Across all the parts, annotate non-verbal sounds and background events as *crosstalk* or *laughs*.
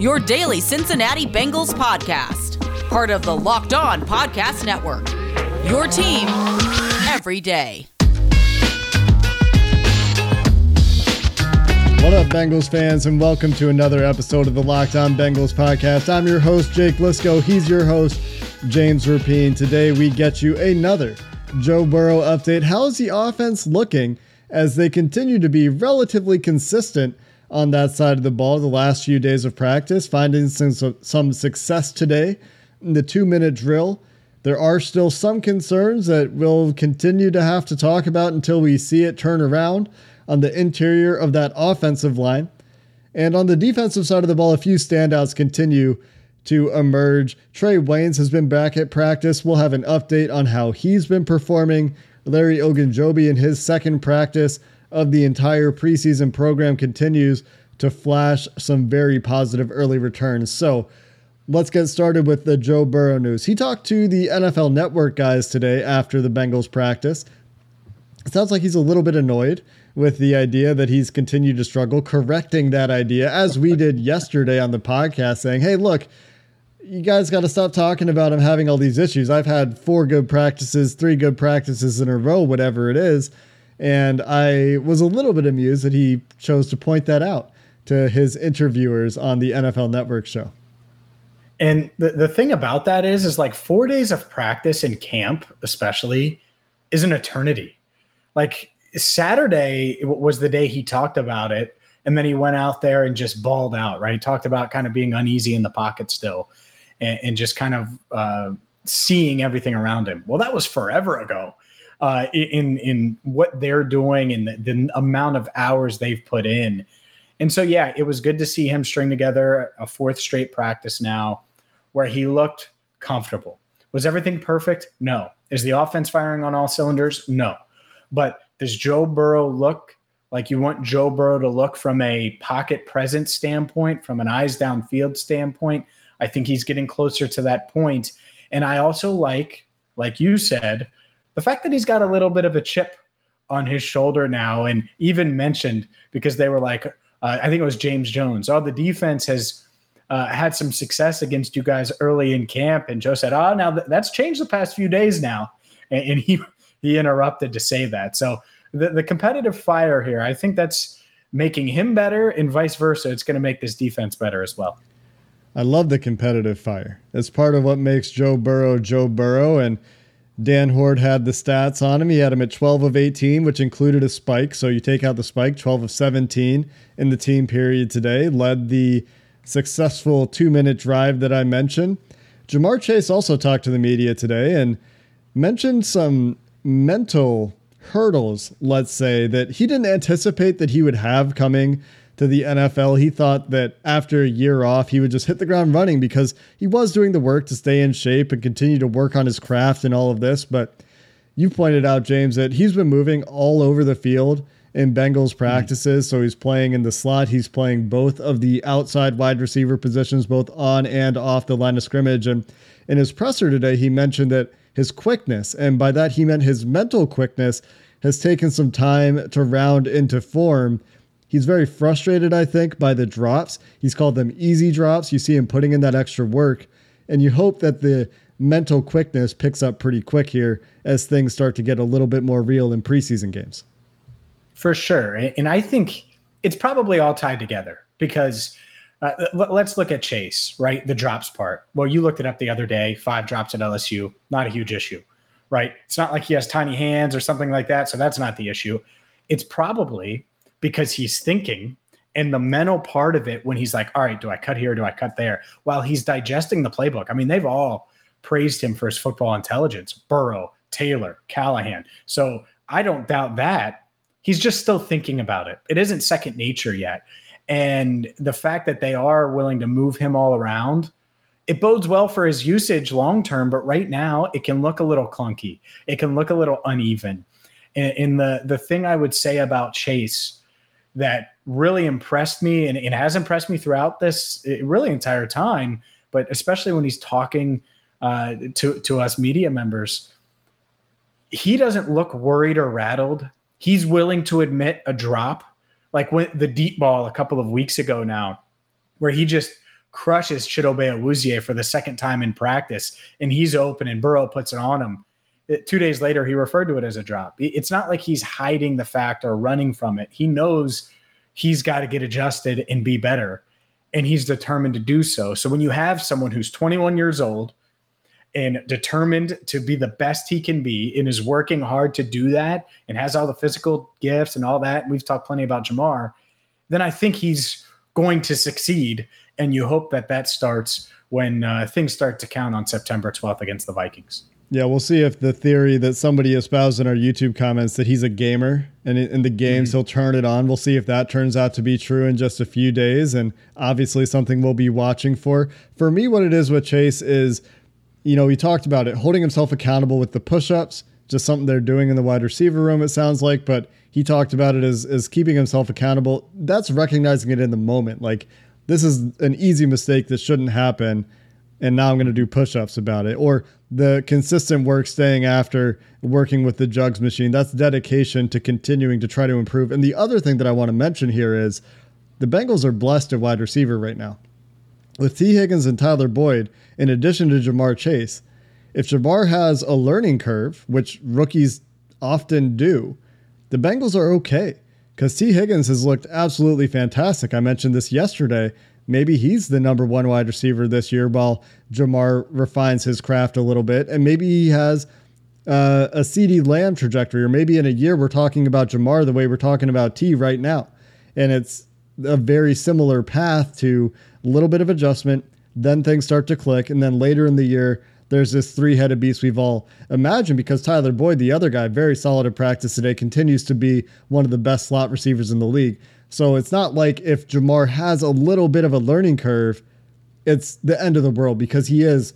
your daily Cincinnati Bengals podcast, part of the Locked On Podcast Network. Your team every day. What up, Bengals fans, and welcome to another episode of the Locked On Bengals podcast. I'm your host, Jake Liskow. He's your host, James Rapien. Today, we get you another Joe Burrow update. How is the offense looking as they continue to be relatively consistent on that side of the ball the last few days of practice, finding some, some success today in the two minute drill? There are still some concerns that we'll continue to have to talk about until we see it turn around on the interior of that offensive line. And on the defensive side of the ball, a few standouts continue to emerge. Trae Waynes has been back at practice. We'll have an update on how he's been performing. Larry Ogunjobi in his second practice of the entire preseason program continues to flash some very positive early returns. So let's get started with the Joe Burrow news. He talked to the NFL Network guys today after the Bengals practice. It sounds like he's a little bit annoyed with the idea that he's continued to struggle, correcting that idea as we did yesterday on the podcast, saying, hey, look, you guys got to stop talking about him having all these issues. I've had four good practices, three good practices in a row, whatever it is. And I was a little bit amused that he chose to point that out to his interviewers on the NFL Network show. And the, the thing about that is, is like four days of practice in camp, especially, is an eternity. Like Saturday was the day he talked about it. And then he went out there and just balled out, right? He talked about kind of being uneasy in the pocket still and, and just kind of uh, seeing everything around him. Well, that was forever ago. Uh, in in what they're doing and the, the, amount of hours they've put in, and so yeah, it was good to see him string together a fourth straight practice now, where he looked comfortable. Was everything perfect? No. Is the offense firing on all cylinders? No. But does Joe Burrow look like you want Joe Burrow to look from a pocket presence standpoint, from an eyes downfield standpoint? I think he's getting closer to that point. And I also like, like you said, the fact that he's got a little bit of a chip on his shoulder now, and even mentioned because they were like, uh, I think it was James Jones. Oh, the defense has uh, had some success against you guys early in camp, and Joe said, "Oh, now that's changed the past few days now," and, and he *laughs* he interrupted to say that. So the, the competitive fire here, I think that's making him better, and vice versa. It's going to make this defense better as well. I love the competitive fire. It's part of what makes Joe Burrow Joe Burrow. And Dan Hoard had the stats on him. He had him at 12 of 18, which included a spike. So you take out the spike, 12 of 17 in the team period today, led the successful two minute drive that I mentioned. Ja'Marr Chase also talked to the media today and mentioned some mental hurdles, let's say, that he didn't anticipate that he would have coming to the NFL. He thought that after a year off, he would just hit the ground running because he was doing the work to stay in shape and continue to work on his craft and all of this. But you pointed out, James, that he's been moving all over the field in Bengals practices. Mm-hmm. So he's playing in the slot. He's playing both of the outside wide receiver positions, both on and off the line of scrimmage. And in his presser today, he mentioned that his quickness, and by that he meant his mental quickness, has taken some time to round into form. He's very frustrated, I think, by the drops. He's called them easy drops. You see him putting in that extra work, and you hope that the mental quickness picks up pretty quick here as things start to get a little bit more real in preseason games. For sure. And I think it's probably all tied together because uh, let's look at Chase, right? The drops part. Well, you looked it up the other day five drops at LSU, not a huge issue, right? It's not like he has tiny hands or something like that. So that's not the issue. It's probably because he's thinking and the mental part of it when he's like, all right, do I cut here? Do I cut there? While he's digesting the playbook. I mean, they've all praised him for his football intelligence Burrow, Taylor, Callahan. So I don't doubt that. He's just still thinking about it. It isn't second nature yet. And the fact that they are willing to move him all around it bodes well for his usage long term, but right now it can look a little clunky. It can look a little uneven. And, and the the thing I would say about Chase that really impressed me and it has impressed me throughout this really entire time, but especially when he's talking uh, to to us media members, he doesn't look worried or rattled. He's willing to admit a drop, like when the deep ball a couple of weeks ago now, where he just crushes Chidobe Awuzie for the second time in practice, and he's open and Burrow puts it on him. Two days later, he referred to it as a drop. It's not like he's hiding the fact or running from it. He knows he's got to get adjusted and be better, and he's determined to do so. So when you have someone who's 21 years old and determined to be the best he can be and is working hard to do that and has all the physical gifts and all that, and we've talked plenty about Ja'Marr, then I think he's going to succeed. And you hope that that starts when uh, things start to count on September 12th against the Vikings. Yeah, we'll see if the theory that somebody espoused in our YouTube comments that he's a gamer and in the games mm-hmm. he'll turn it on. We'll see if that turns out to be true in just a few days. And obviously, something we'll be watching for. For me, what it is with Chase is, you know, he talked about it, holding himself accountable with the push ups, just something they're doing in the wide receiver room, it sounds like. But he talked about it as, as keeping himself accountable. That's recognizing it in the moment. Like, this is an easy mistake that shouldn't happen and now I'm going to do push-ups about it. Or the consistent work staying after working with the jugs machine. That's dedication to continuing to try to improve. And the other thing that I want to mention here is the Bengals are blessed at wide receiver right now. With Tee Higgins and Tyler Boyd in addition to Ja'Marr Chase if Ja'Marr has a learning curve which rookies often do the Bengals are okay because Tee Higgins has looked absolutely fantastic. I mentioned this yesterday maybe he's the number one wide receiver this year while Ja'Marr refines his craft a little bit. And maybe he has uh, a CeeDee Lamb trajectory, or maybe in a year we're talking about Ja'Marr the way we're talking about Tee right now. And it's a very similar path to a little bit of adjustment, then things start to click. And then later in the year, there's this three headed beast we've all imagined because Tyler Boyd, the other guy, very solid at practice today, continues to be one of the best slot receivers in the league. So it's not like if Ja'Marr has a little bit of a learning curve, it's the end of the world because he is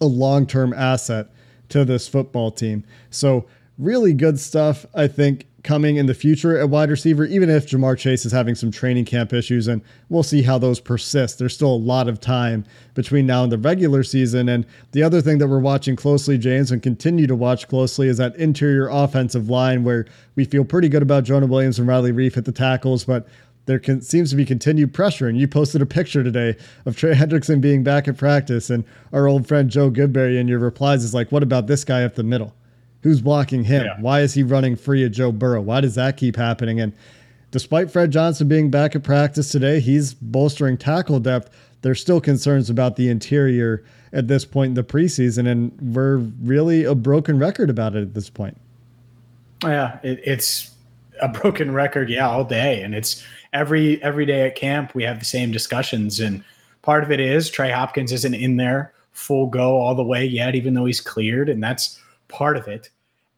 a long term asset to this football team. So, really good stuff, I think, coming in the future at wide receiver, even if Ja'Marr Chase is having some training camp issues, and we'll see how those persist. There's still a lot of time between now and the regular season. And the other thing that we're watching closely, James, and continue to watch closely is that interior offensive line where we feel pretty good about Jonah Williams and Riley Reiff at the tackles, but there can, seems to be continued pressure. And you posted a picture today of Trey Hendrickson being back at practice, and our old friend Joe Goodberry in your replies is like, "What about this guy up the middle?" Who's blocking him? Yeah. Why is he running free of Joe Burrow? Why does that keep happening? And despite Fred Johnson being back at practice today, he's bolstering tackle depth. There's still concerns about the interior at this point in the preseason, and we're really a broken record about it at this point. Yeah, it, it's a broken record, yeah, all day, and it's every every day at camp we have the same discussions, and part of it is Trey Hopkins isn't in there full go all the way yet, even though he's cleared, and that's part of it.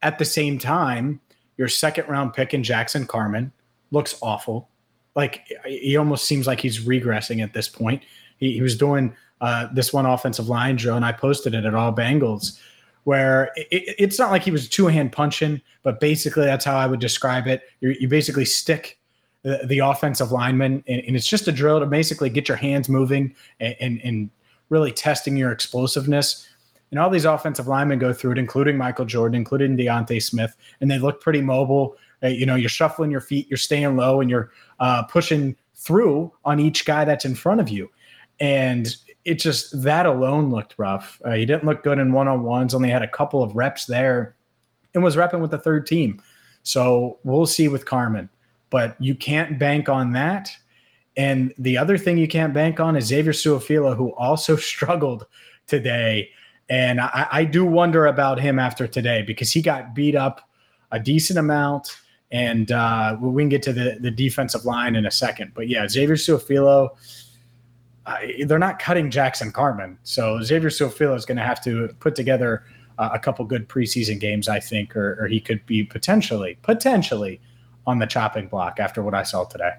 At the same time, your second round pick in Jackson Carman looks awful. Like he almost seems like he's regressing at this point. He, he was doing uh, this one offensive line drill, and I posted it at all Bengals, where it, it's not like he was two hand punching, but basically that's how I would describe it. You're, you basically stick the, the offensive lineman, and, and, it's just a drill to basically get your hands moving and, and, and really testing your explosiveness. And all these offensive linemen go through it, including Michael Jordan, including D'Ante Smith, and they look pretty mobile. Uh, you know, you're shuffling your feet, you're staying low, and you're uh, pushing through on each guy that's in front of you. And it just that alone looked rough. Uh, he didn't look good in one on ones. Only had a couple of reps there, and was repping with the third team. So we'll see with Carman, but you can't bank on that. And the other thing you can't bank on is Xavier Su'a-Filo, who also *laughs* struggled today. And I, I do wonder about him after today because he got beat up a decent amount. And uh, we can get to the, the defensive line in a second. But yeah, Xavier Su'a-Filo, uh, they're not cutting Jackson Carman. So Xavier Su'a-Filo is going to have to put together uh, a couple good preseason games, I think, or, or he could be potentially, potentially on the chopping block after what I saw today.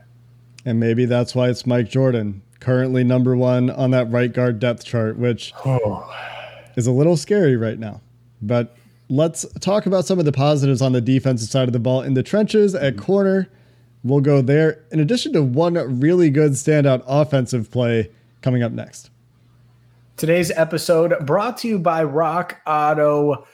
And maybe that's why it's Mike Jordan currently number one on that right guard depth chart, which *sighs* oh. Is a little scary right now. But let's talk about some of the positives on the defensive side of the ball. In the trenches at mm-hmm. corner, we'll go there, in addition to one really good standout offensive play coming up next. Today's episode brought to you by Rock Auto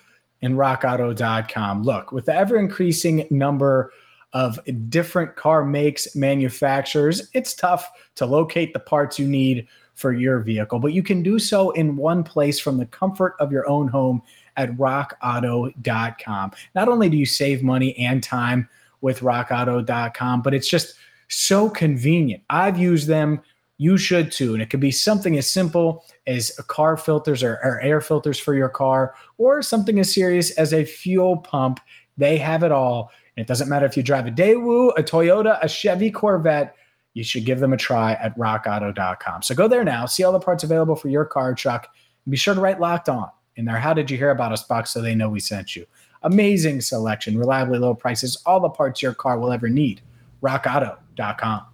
and rockauto.com. Look, with the ever increasing number of different car makes, manufacturers, it's tough to locate the parts you need for your vehicle, but you can do so in one place from the comfort of your own home at rockauto.com. Not only do you save money and time with rockauto.com, but it's just so convenient. I've used them. You should too. And it could be something as simple as car filters or, or air filters for your car, or something as serious as a fuel pump. They have it all. And it doesn't matter if you drive a Daewoo, a Toyota, a Chevy Corvette, you should give them a try at rockauto.com. So go there now, see all the parts available for your car truck, and be sure to write locked on in there. How did you hear about us box so they know we sent you? Amazing selection, reliably low prices, all the parts your car will ever need. RockAuto.com.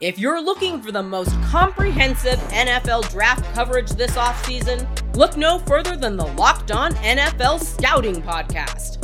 If you're looking for the most comprehensive NFL draft coverage this offseason, look no further than the Locked On NFL Scouting Podcast.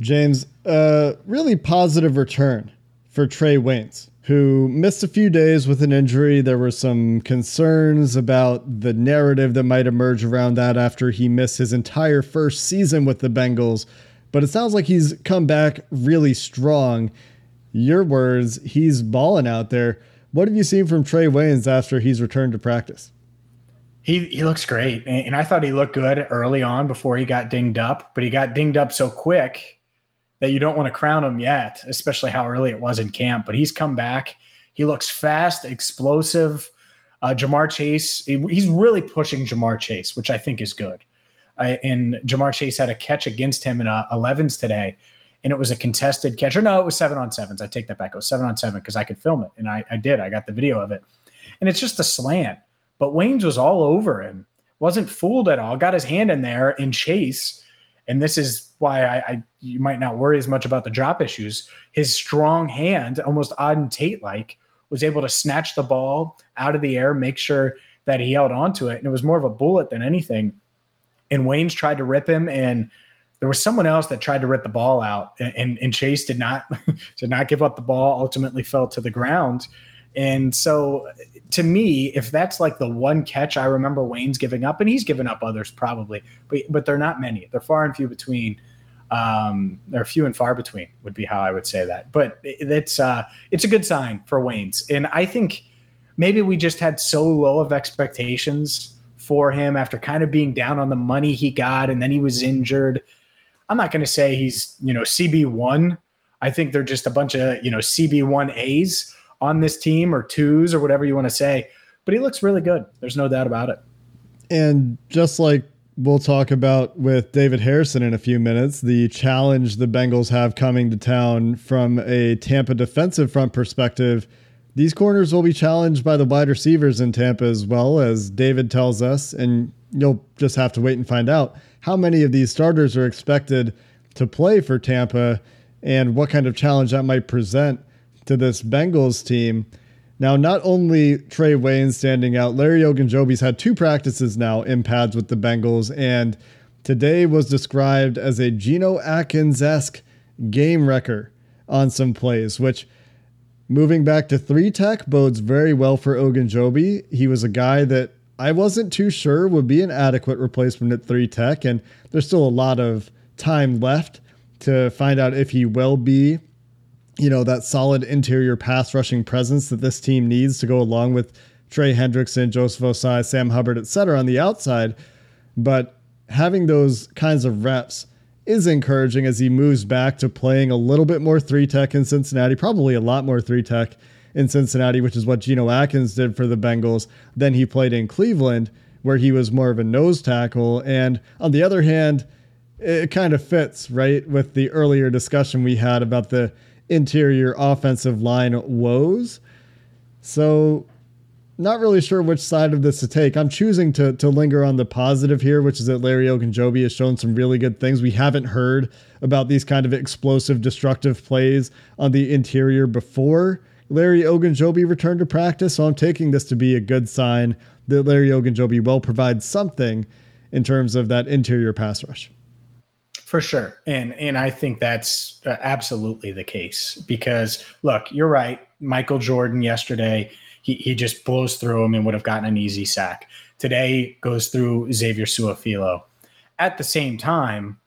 James, a really positive return for Trae Waynes who missed a few days with an injury. There were some concerns about the narrative that might emerge around that after he missed his entire first season with the Bengals. But it sounds like he's come back really strong. Your words, he's balling out there. What have you seen from Trae Waynes after he's returned to practice? He, he looks great. And I thought he looked good early on before he got dinged up, but he got dinged up so quick that you don't want to crown him yet, especially how early it was in camp. But he's come back. He looks fast, explosive. Uh, Ja'Marr Chase, he's really pushing Ja'Marr Chase, which I think is good. Uh, and Ja'Marr Chase had a catch against him in uh, 11s today, and it was a contested catch. Or no, it was seven on sevens. I take that back. It was seven on seven because I could film it, and I, I did. I got the video of it. And it's just a slant. But Waynes was all over him, wasn't fooled at all, got his hand in there and Chase. And this is why I, I, you might not worry as much about the drop issues. His strong hand, almost Auden Tate like, was able to snatch the ball out of the air, make sure that he held onto it, and it was more of a bullet than anything. And Waynes tried to rip him, and there was someone else that tried to rip the ball out, and, and Chase did not *laughs* did not give up the ball. Ultimately, fell to the ground. And so, to me, if that's like the one catch I remember Waynes giving up, and he's given up others probably, but but they're not many. They're far and few between um, they're few and far between would be how I would say that. But it's uh, it's a good sign for Waynes, and I think maybe we just had so low of expectations for him after kind of being down on the money he got, and then he was injured. I'm not going to say he's you know CB one. I think they're just a bunch of you know CB one A's on this team or twos or whatever you want to say. But he looks really good. There's no doubt about it. And just like we'll talk about with David Harrison in a few minutes the challenge the Bengals have coming to town from a Tampa defensive front perspective. These corners will be challenged by the wide receivers in Tampa as well, as David tells us, and you'll just have to wait and find out how many of these starters are expected to play for Tampa and what kind of challenge that might present to this Bengals team. Now, not only Trae Wayne standing out, Larry Ogunjobi's had two practices now in pads with the Bengals, and today was described as a Geno Atkins esque game wrecker on some plays, which moving back to three tech bodes very well for Ogunjobi. He was a guy that I wasn't too sure would be an adequate replacement at three tech, and there's still a lot of time left to find out if he will be you know, that solid interior pass rushing presence that this team needs to go along with Trey Hendrickson, Joseph Ossai, Sam Hubbard, et cetera, on the outside. But having those kinds of reps is encouraging as he moves back to playing a little bit more three tech in Cincinnati, probably a lot more three tech in Cincinnati, which is what Geno Atkins did for the Bengals. Then he played in Cleveland, where he was more of a nose tackle. And on the other hand, it kind of fits, right, with the earlier discussion we had about the interior offensive line woes. So, not really sure which side of this to take. I'm choosing to, to linger on the positive here, which is that Larry Ogunjobi has shown some really good things. We haven't heard about these kind of explosive, destructive plays on the interior before Larry Ogunjobi returned to practice. So I'm taking this to be a good sign that Larry Ogunjobi will provide something in terms of that interior pass rush. For sure. And and I think that's uh, absolutely the case because look, you're right. Michael Jordan yesterday, he, he just blows through him and would have gotten an easy sack. Today goes through Xavier Su'a-Filo. At the same time,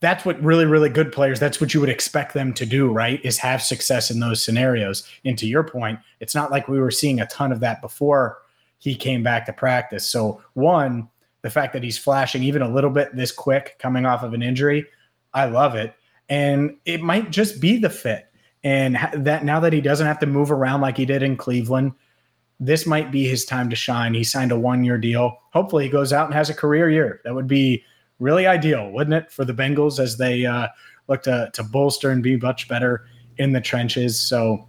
that's what really, really good players, that's what you would expect them to do, right? Is have success in those scenarios. And to your point, it's not like we were seeing a ton of that before he came back to practice. So, one, the fact that he's flashing even a little bit this quick coming off of an injury, I love it. And it might just be the fit. And that now that he doesn't have to move around like he did in Cleveland, this might be his time to shine. He signed a one year deal. Hopefully, he goes out and has a career year. That would be really ideal, wouldn't it, for the Bengals as they uh, look to, to bolster and be much better in the trenches. So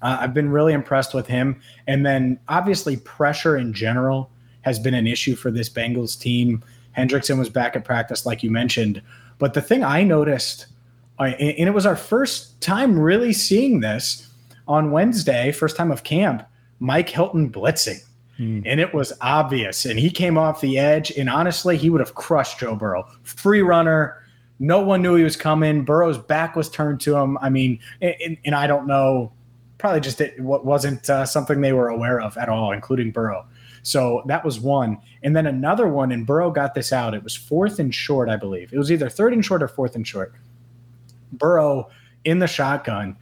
uh, I've been really impressed with him. And then obviously, pressure in general has been an issue for this Bengals team. Hendrickson was back at practice, like you mentioned. But the thing I noticed, and it was our first time really seeing this on Wednesday, first time of camp, Mike Hilton blitzing. Mm. And it was obvious. And he came off the edge. And honestly, he would have crushed Joe Burrow. Free runner. No one knew he was coming. Burrow's back was turned to him. I mean, and, and I don't know, probably just it wasn't uh, something they were aware of at all, including Burrow. So that was one. And then another one, and Burrow got this out. It was fourth and short, I believe. It was either third and short or fourth and short. Burrow in the shotgun,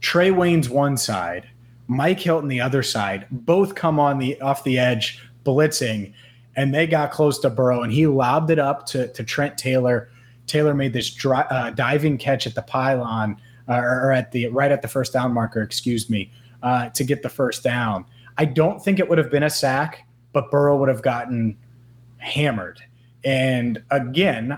Trae Waynes one side, Mike Hilton the other side, both come on the off the edge blitzing, and they got close to Burrow, and he lobbed it up to, to Trent Taylor. Taylor made this dry, uh, diving catch at the pylon, uh, or at the right at the first down marker, excuse me, uh, to get the first down. I don't think it would have been a sack but Burrow would have gotten hammered. And again,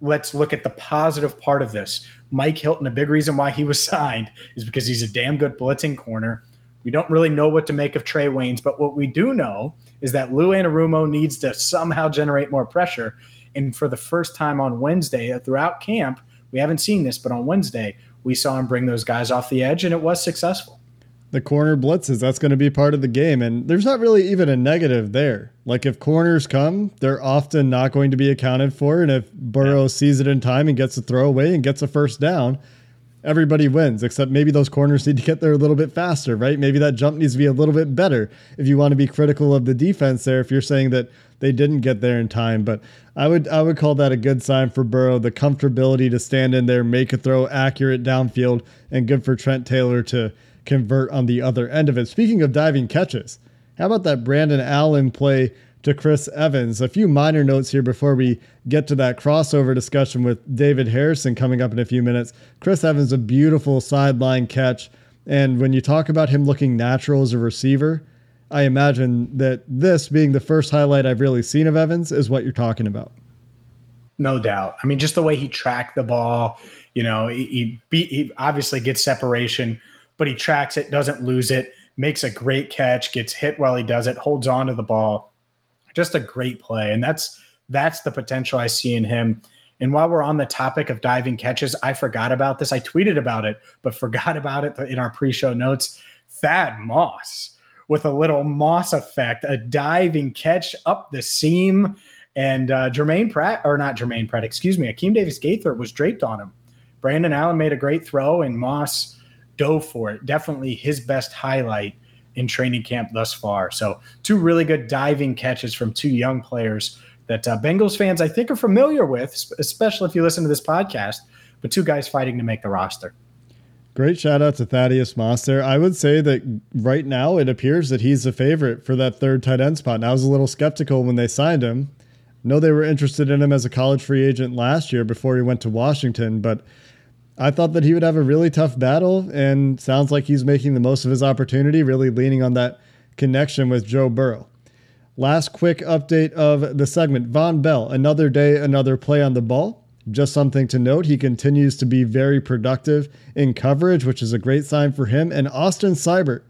let's look at the positive part of this. Mike Hilton, a big reason why he was *laughs* signed is because he's a damn good blitzing corner. We don't really know what to make of Trae Waynes, but what we do know is that Lou Anarumo needs to somehow generate more pressure. And for the first time on Wednesday, uh, throughout camp, we haven't seen this, but on Wednesday, we saw him bring those guys off the edge, and it was successful the corner blitzes. That's going to be part of the game. And there's not really even a negative there. Like if corners come, they're often not going to be accounted for. And if Burrow yeah. sees it in time and gets a throwaway and gets a first down, everybody wins, except maybe those corners need to get there a little bit faster, right? Maybe that jump needs to be a little bit better if you want to be critical of the defense there, if you're saying that they didn't get there in time. But I would I would call that a good sign for Burrow, the comfortability to stand in there, make a throw accurate downfield, and good for Trent Taylor to convert on the other end of it. Speaking of diving catches, how about that Brandon Allen play to Chris Evans? A few minor notes here before we get to that crossover discussion with David Harrison coming up in a few minutes. Chris Evans, a beautiful sideline catch. And when you talk about him looking natural as a receiver, I imagine that this being the first highlight I've really seen of Evans is what you're talking about. No doubt. I mean, just the way he tracked the ball, you know, he, he, he obviously gets separation but he tracks it, doesn't lose it, makes a great catch, gets hit while he does it, holds on to the ball. Just a great play. And that's that's the potential I see in him. And while we're on the topic of diving catches, I forgot about this. I tweeted about it, but *laughs* forgot about it in our pre-show notes. Thad Moss with a little Moss effect, a diving catch up the seam. And uh, Jermaine Pratt, or not Jermaine Pratt, excuse me, Akeem Davis Gaither was draped on him. Brandon Allen made a great throw, and Moss dove for it. Definitely his best highlight in training camp thus far. So, two really good diving catches from two young players that uh, Bengals fans, I think, are familiar with, especially if you listen to this podcast. But two guys fighting to make the roster. Great shout out to Thaddeus Moss there. I would say that right now it appears that he's the favorite for that third tight end spot. And I was a little skeptical when they signed him. No, they were interested in him as a college free agent last year before he went to Washington, but I thought that he would have a really tough battle, and sounds like he's making the most of his opportunity, really leaning on that connection with Joe Burrow. Last quick update of the segment Vonn Bell, another day, another play on the ball. Just something to note, he continues to be very productive in coverage, which is a great sign for him. And Austin Seibert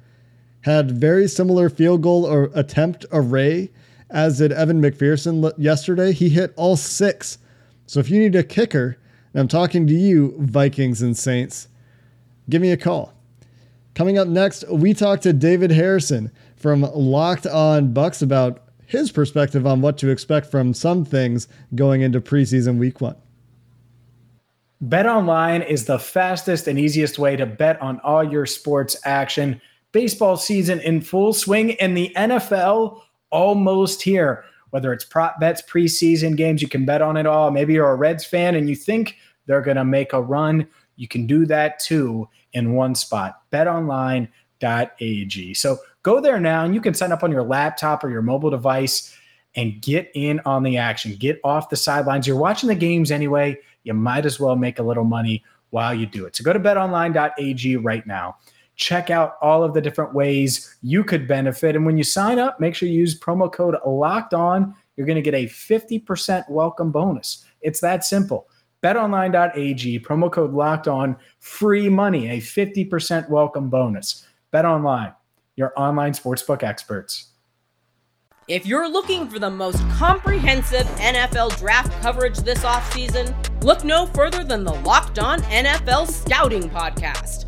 had very similar field goal or attempt array as did Evan McPherson yesterday. He hit all six. So if you need a kicker, and I'm talking to you, Vikings and Saints, give me a call. Coming up next, we talk to David Harrison from Locked On Bucs about his perspective on what to expect from some things going into preseason week one. BetOnline is the fastest and easiest way to bet on all your sports action. Baseball season in full swing and the NFL almost here. Whether it's prop bets, preseason games, you can bet on it all. Maybe you're a Reds fan and you think they're going to make a run. You can do that too in one spot. BetOnline.ag. So go there now and you can sign up on your laptop or your mobile device and get in on the action. Get off the sidelines. You're watching the games anyway. You might as well make a little money while you do it. So go to betonline.ag right now. Check out all of the different ways you could benefit. And when you sign up, make sure you use promo code locked on. You're going to get a 50% welcome bonus. It's that simple. BetOnline.ag, promo code locked on, free money, a 50% welcome bonus. BetOnline, your online sportsbook experts. If you're looking for the most comprehensive NFL draft coverage this offseason, look no further than the Locked On NFL Scouting Podcast.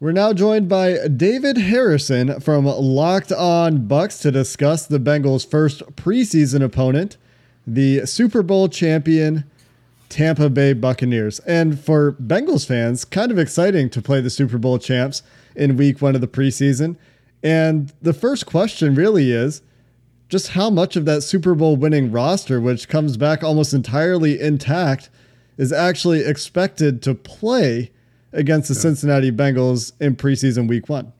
We're now joined by David Harrison from Locked On Bucs to discuss the Bengals' first preseason opponent, the Super Bowl champion Tampa Bay Buccaneers. And for Bengals fans, kind of exciting to play the Super Bowl champs in week one of the preseason. And the first question really is just how much of that Super Bowl winning roster, which comes back almost entirely intact, is actually expected to play against the yeah. Cincinnati Bengals in preseason week one?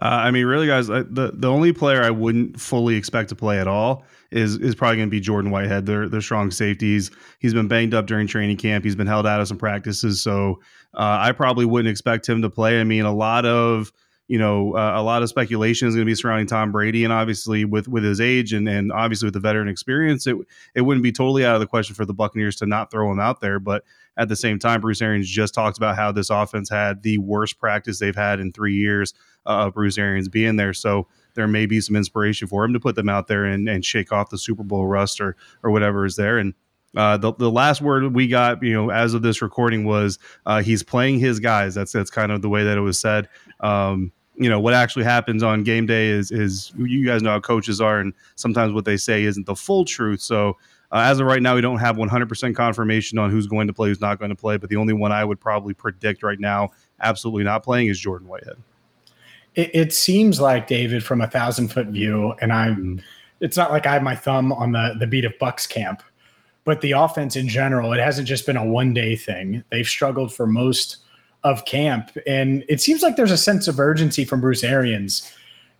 Uh, I mean, really, guys, the the only player I wouldn't fully expect to play at all is is probably going to be Jordan Whitehead. They're they're strong safeties. He's been banged up during training camp. He's been held out of some practices, so uh, I probably wouldn't expect him to play. I mean, a lot of you know uh, a lot of speculation is going to be surrounding Tom Brady, and obviously with with his age and and obviously with the veteran experience, it it wouldn't be totally out of the question for the Buccaneers to not throw him out there. But at the same time, Bruce Arians just talked about how this offense had the worst practice they've had in three years uh, of Bruce Arians being there. So there may be some inspiration for him to put them out there and, and shake off the Super Bowl rust or or whatever is there. And uh, the the last word we got, you know, as of this recording was uh, he's playing his guys. That's that's kind of the way that it was said. Um, you know what actually happens on game day is is you guys know how coaches are, and sometimes what they say isn't the full truth. So. Uh, as of right now, we don't have 100% confirmation on who's going to play, who's not going to play. But the only one I would probably predict right now, absolutely not playing, is Jordan Whitehead it, it seems like David from a thousand foot view, and I'm. Mm-hmm. It's not like I have my thumb on the the beat of Bucs camp, but the offense in general, it hasn't just been a one day thing. They've struggled for most of camp, and it seems like there's a sense of urgency from Bruce Arians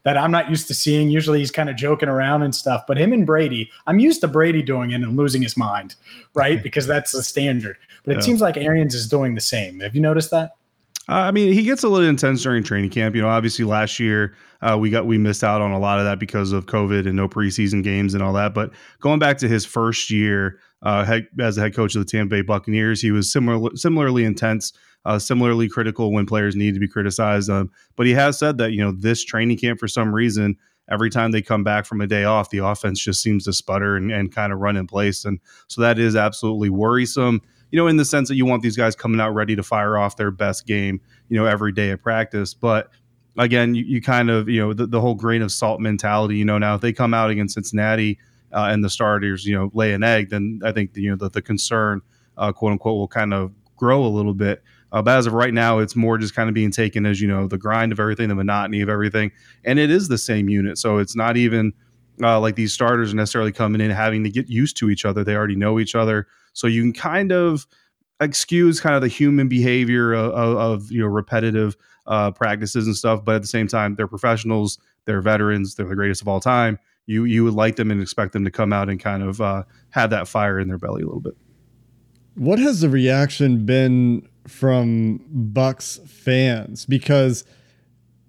that I'm not used to seeing. Usually he's kind of joking around and stuff, but him and Brady, I'm used to Brady doing it and losing his mind, right? *laughs* Because that's the standard. But it yeah. seems like Arians is doing the same. Have you noticed that? Uh, I mean, he gets a little intense during training camp. You know, obviously last year uh, we got we missed out on a lot of that because of COVID and no preseason games and all that. But going back to his first year uh, head, as the head coach of the Tampa Bay Buccaneers, he was similar, similarly intense, uh, similarly critical when players need to be criticized. Um, but he has said that you know this training camp for some reason every time they come back from a day off, the offense just seems to sputter and, and kind of run in place. And so that is absolutely worrisome you know, in the sense that you want these guys coming out ready to fire off their best game, you know, every day of practice. But again, you, you kind of, you know, the, the, whole grain of salt mentality, you know, now if they come out against Cincinnati uh, and the starters, you know, lay an egg, then I think, the, you know, the, the concern, uh, quote unquote, will kind of grow a little bit. Uh, but as of right now, it's more just kind of being taken as you know the grind of everything, the monotony of everything, and it is the same unit. So it's not even uh, like these starters are necessarily coming in having to get used to each other. They already know each other, so you can kind of excuse kind of the human behavior of, of, you know repetitive uh, practices and stuff. But at the same time, they're professionals, they're veterans, they're the greatest of all time. You you would like them and expect them to come out and kind of uh, have that fire in their belly a little bit. What has the reaction been from Bucs fans? Because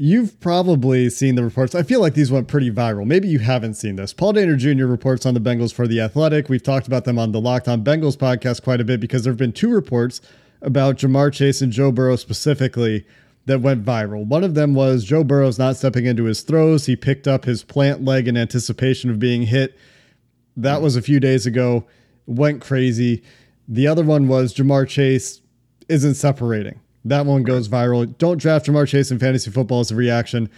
You've probably seen the reports. I feel like these went pretty viral. Maybe you haven't seen this. Paul Dehner Jr. reports on the Bengals for The Athletic. We've talked about them on the Locked On Bengals podcast quite a bit because there have been two reports about Ja'Marr Chase and Joe Burrow specifically that went viral. One of them was Joe Burrow's not stepping into his throws. He picked up his plant leg in anticipation of being hit. That was a few days ago. Went crazy. The other one was Ja'Marr Chase isn't separating. That one goes viral. Don't draft Ja'Marr Chase in fantasy football as a reaction.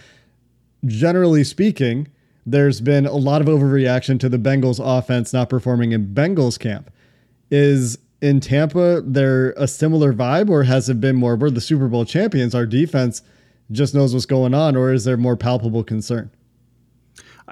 Generally speaking, there's been a lot of overreaction to the Bengals offense not performing in Bengals camp. Is in Tampa there a similar vibe, or has it been more we're the Super Bowl champions, our defense just knows what's going on, or is there more palpable concern?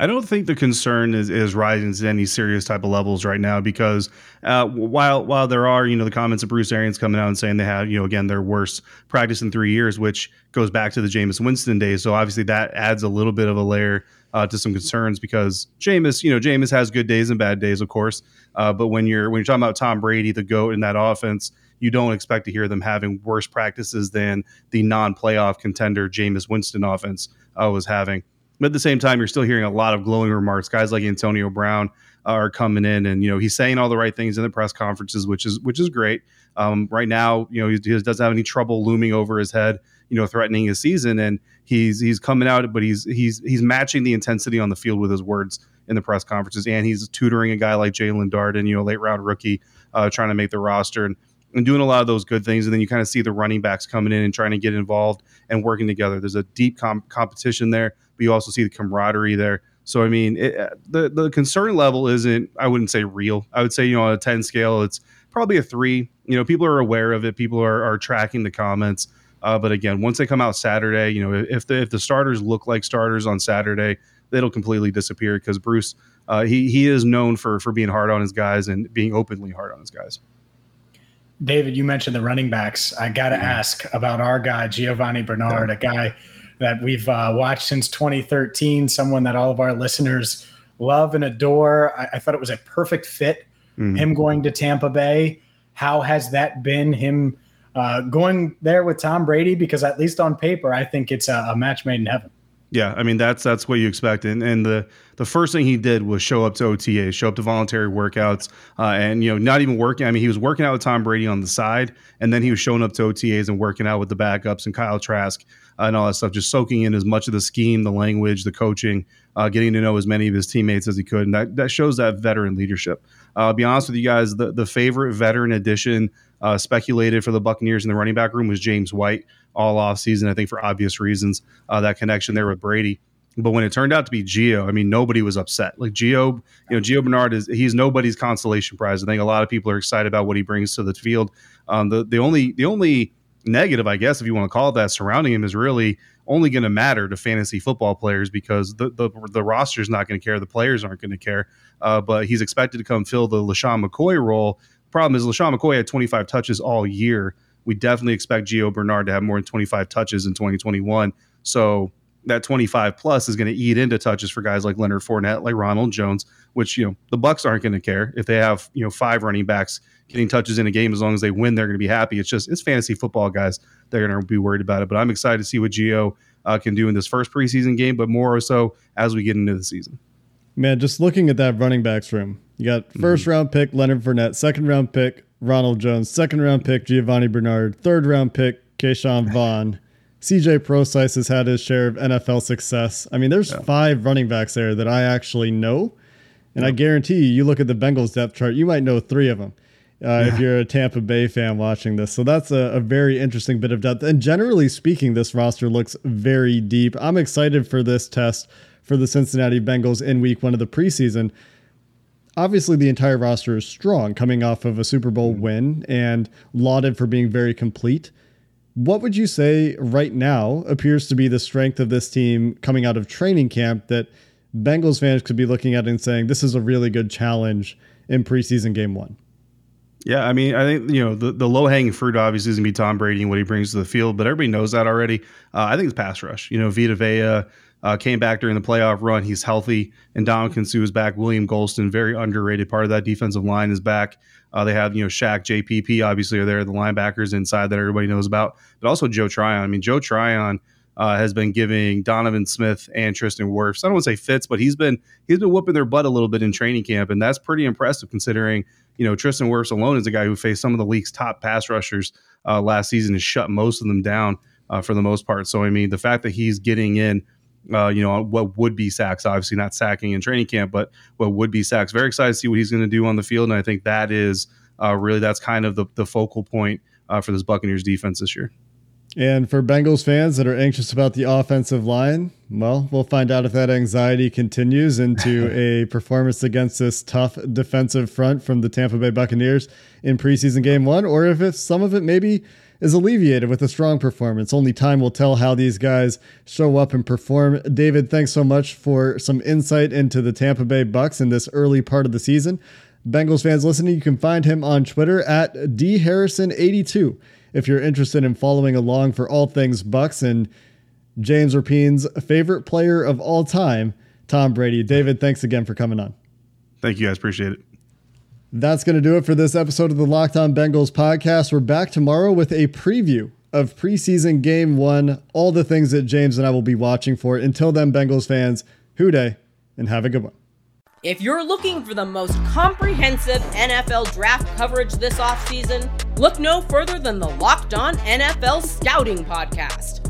I don't think the concern is, is rising to any serious type of levels right now because uh, while while there are you know the comments of Bruce Arians coming out and saying they have you know again their worst practice in three years, which goes back to the Jameis Winston days. So obviously that adds a little bit of a layer uh, to some concerns because Jameis you know Jameis has good days and bad days, of course. Uh, but when you're when you're talking about Tom Brady, the goat in that offense, you don't expect to hear them having worse practices than the non-playoff contender Jameis Winston offense uh, was having. But at the same time, you're still hearing a lot of glowing remarks. Guys like Antonio Brown are coming in, and you know he's saying all the right things in the press conferences, which is which is great. Um, right now, you know he, he, doesn't have any trouble looming over his head, you know, threatening his season, and he's he's coming out, but he's he's he's matching the intensity on the field with his words in the press conferences, and he's tutoring a guy like Jaelon Darden, you know, late round rookie, uh, trying to make the roster, and and doing a lot of those good things. And then you kind of see the running backs coming in and trying to get involved and working together. There's a deep com- competition there but you also see the camaraderie there. So I mean, it, uh, the the concern level isn't I wouldn't say real. I would say you know on a ten scale, it's probably a three. You know, people are aware of it. People are, are tracking the comments. Uh, but again, once they come out Saturday, you know, if the if the starters look like starters on Saturday, it'll completely disappear because Bruce uh, he he is known for for being hard on his guys and being openly hard on his guys. David, you mentioned the running backs. I got to mm-hmm. ask about our guy Giovanni Bernard, yeah. a guy that we've uh, watched since 2013, someone that all of our listeners love and adore. I, I thought it was a perfect fit, mm-hmm. him going to Tampa Bay. How has that been, him uh, going there with Tom Brady? Because at least on paper, I think it's a, a match made in heaven. Yeah, I mean that's that's what you expect, and and the the first thing he did was show up to OTA, show up to voluntary workouts, uh, and you know not even working. I mean he was working out with Tom Brady on the side, and then he was showing up to OTAs and working out with the backups and Kyle Trask and all that stuff, just soaking in as much of the scheme, the language, the coaching, uh, getting to know as many of his teammates as he could, and that that shows that veteran leadership. Uh, I'll be honest with you guys, the the favorite veteran addition uh, speculated for the Buccaneers in the running back room was James White all off season. I think for obvious reasons, uh, that connection there with Brady. But when it turned out to be Gio, I mean, nobody was upset. Like Gio, you know, Gio Bernard is he's nobody's consolation prize. I think a lot of people are excited about what he brings to the field. Um, the the only the only negative, I guess, if you want to call it that, surrounding him is really only going to matter to fantasy football players because the the, the roster is not going to care, the players aren't going to care. Uh, but he's expected to come fill the LeSean McCoy role. Problem is, LeSean McCoy had 25 touches all year we definitely expect Gio Bernard to have more than 25 touches in 2021. So that 25 plus is going to eat into touches for guys like Leonard Fournette, like Ronald Jones, which you know the Bucs aren't going to care if they have you know five running backs getting touches in a game as long as they win, they're going to be happy. It's just it's fantasy football, guys. They're going to be worried about it. But I'm excited to see what Gio uh, can do in this first preseason game, but more so as we get into the season. Man, just looking at that running backs room, you got 1st mm-hmm. round pick Leonard Fournette, second round pick Ronald Jones, second round pick Giovanni Bernard, third round pick Ke'Shawn *laughs* Vaughn. CJ Prosise has had his share of NFL success. I mean, there's yeah. five running backs there that I actually know. And I guarantee you, you look at the Bengals depth chart, you might know three of them uh, yeah. if you're a Tampa Bay fan watching this. So that's a, a, very interesting bit of depth. And generally speaking, this roster looks very deep. I'm excited for this test for the Cincinnati Bengals in week one of the preseason. Obviously the entire roster is strong coming off of a Super Bowl win and lauded for being very complete. What would you say right now appears to be the strength of this team coming out of training camp that Bengals fans could be looking at and saying this is a really good challenge in preseason game one? Yeah, I mean, I think you know the, the low hanging fruit obviously is gonna be Tom Brady and what he brings to the field, but everybody knows that already. Uh, I think it's pass rush. You know, Vita Vea uh, came back during the playoff run. He's healthy, and Ndamukong Suh is back. William Gholston, very underrated part of that defensive line, is back. Uh, they have you know Shaq, JPP, obviously are there, the linebackers inside that everybody knows about, but also Joe Tryon. I mean, Joe Tryon. Uh, has been giving Donovan Smith and Tristan Wirfs. I don't want to say fits, but he's been he's been whooping their butt a little bit in training camp, and that's pretty impressive considering you know, Tristan Wirfs alone is a guy who faced some of the league's top pass rushers uh, last season and shut most of them down uh, for the most part. So, I mean, the fact that he's getting in, uh, you know, what would be sacks, obviously not sacking in training camp, but what would be sacks. Very excited to see what he's going to do on the field. And I think that is uh, really, that's kind of the, the focal point uh, for this Buccaneers defense this year. And for Bengals fans that are anxious about the offensive line, well, we'll find out if that anxiety continues into *laughs* a performance against this tough defensive front from the Tampa Bay Buccaneers in preseason game one, or if it's, some of it maybe is alleviated with a strong performance. Only time will tell how these guys show up and perform. David, thanks so much for some insight into the Tampa Bay Bucs in this early part of the season. Bengals fans listening, you can find him on Twitter at dharrison82 if you're interested in following along for all things Bucs and James Rapien's favorite player of all time, Tom Brady. David, thanks again for coming on. Thank you guys. Appreciate it. That's going to do it for this episode of the Locked On Bengals podcast. We're back tomorrow with a preview of preseason game one, all the things that James and I will be watching for. Until then, Bengals fans, Who Dey, and have a good one. If you're looking for the most comprehensive NFL draft coverage this offseason, look no further than the Locked On NFL Scouting Podcast.